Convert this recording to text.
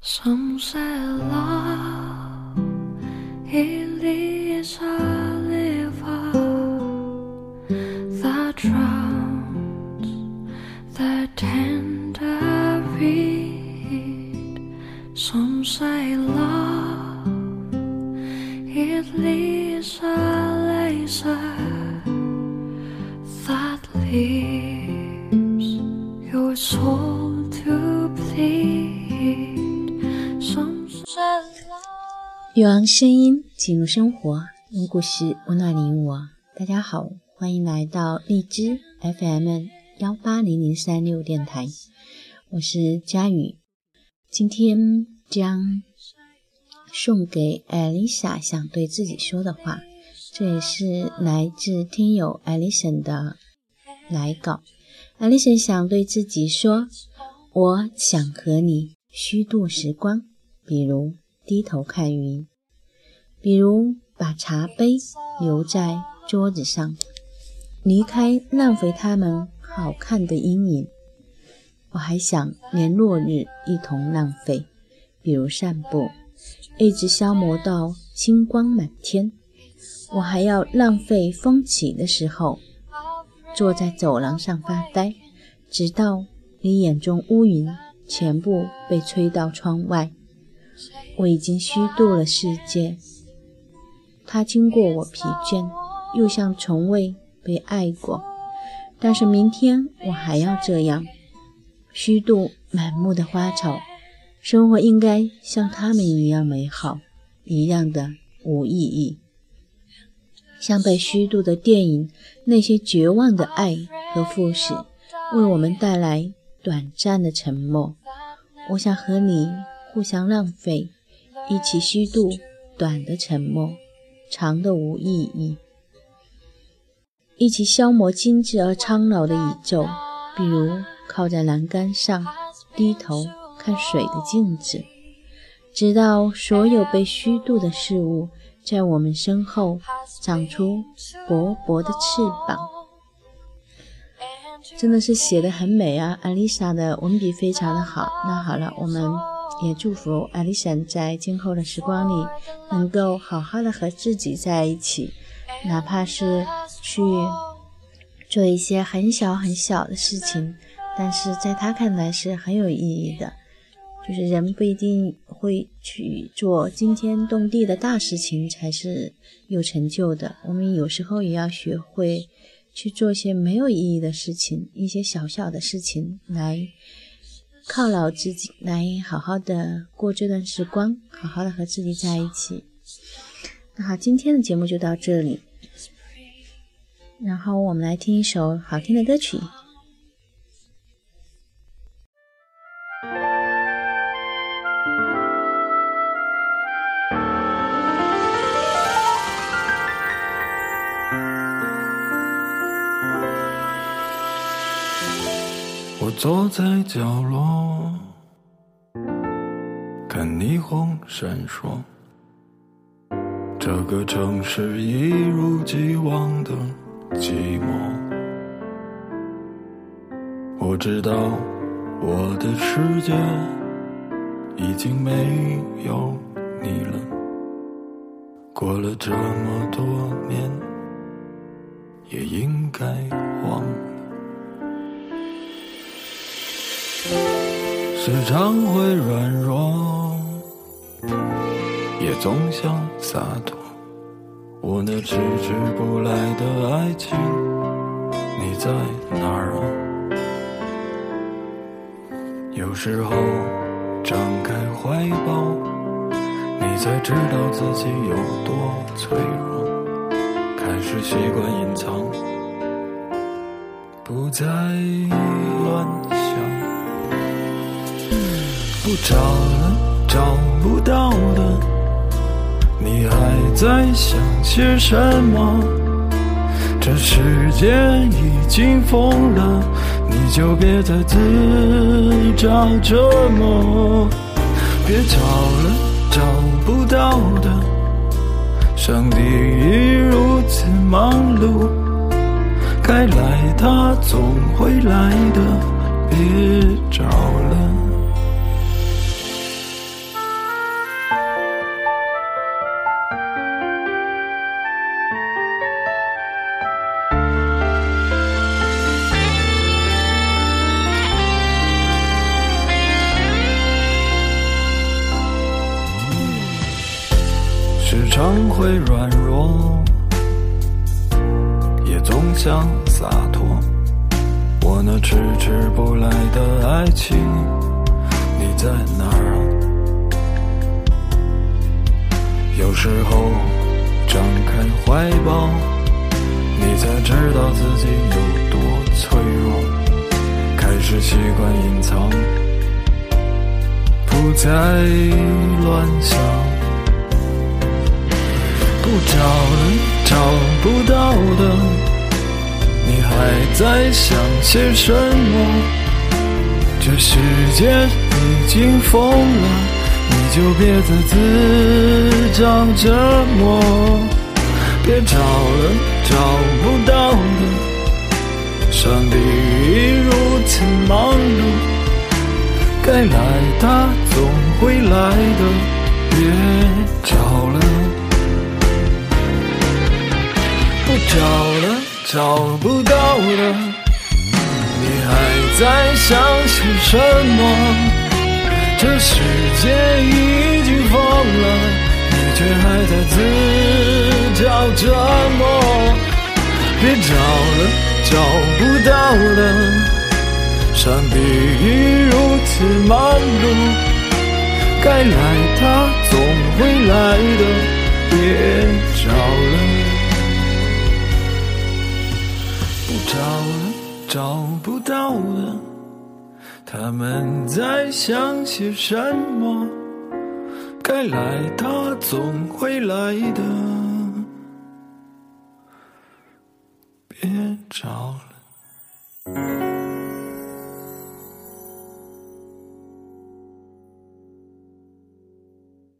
Some say love it is a river that drowns the tender reed. Some say love it leaves a laser that leaves your soul to bleed. 用声音进入生活，用故事温暖你我。大家好，欢迎来到荔枝 FM 幺八零零三六电台，我是佳宇。今天将送给艾丽莎想对自己说的话，这也是来自听友艾丽森的来稿。艾丽森想对自己说：“我想和你虚度时光，比如低头看云。”比如把茶杯留在桌子上，离开浪费它们好看的阴影。我还想连落日一同浪费，比如散步，一直消磨到星光满天。我还要浪费风起的时候，坐在走廊上发呆，直到你眼中乌云全部被吹到窗外。我已经虚度了世界。它经过我疲倦，又像从未被爱过。但是明天我还要这样虚度满目的花草。生活应该像他们一样美好，一样的无意义。像被虚度的电影，那些绝望的爱和赴死，为我们带来短暂的沉默。我想和你互相浪费，一起虚度短的沉默。长的无意义，一起消磨精致而苍老的宇宙。比如靠在栏杆上，低头看水的镜子，直到所有被虚度的事物在我们身后长出薄薄的翅膀。真的是写的很美啊！艾丽莎的文笔非常的好。那好了，我们。也祝福艾丽森在今后的时光里，能够好好的和自己在一起，哪怕是去做一些很小很小的事情，但是在他看来是很有意义的。就是人不一定会去做惊天动地的大事情才是有成就的，我们有时候也要学会去做些没有意义的事情，一些小小的事情来。犒劳自己，来好好的过这段时光，好好的和自己在一起。那好，今天的节目就到这里，然后我们来听一首好听的歌曲。我坐在角落，看霓虹闪烁。这个城市一如既往的寂寞。我知道我的世界已经没有你了。过了这么多年，也应该时常会软弱，也总想洒脱。我那迟迟不来的爱情，你在哪儿啊？有时候张开怀抱，你才知道自己有多脆弱。开始习惯隐藏，不再乱想。不找了，找不到的，你还在想些什么？这世界已经疯了，你就别再自找折磨。别找了，找不到的，上帝已如此忙碌，该来他总会来的，别找了。常会软弱，也总想洒脱。我那迟迟不来的爱情，你在哪儿？有时候张开怀抱，你才知道自己有多脆弱。开始习惯隐藏，不再乱想。不找了，找不到的，你还在想些什么？这世界已经疯了。你就别再自找折磨，别找了，找不到的。上帝已如此忙碌，该来他总会来的，别找找了，找不到了。你还在想些什么？这世界已经疯了，你却还在自找折磨。别找了，找不到了，上帝已如此忙碌，该来他总会来的。别找了，找了，找不到了。他们在想些什么？该来，他总会来的。别找了。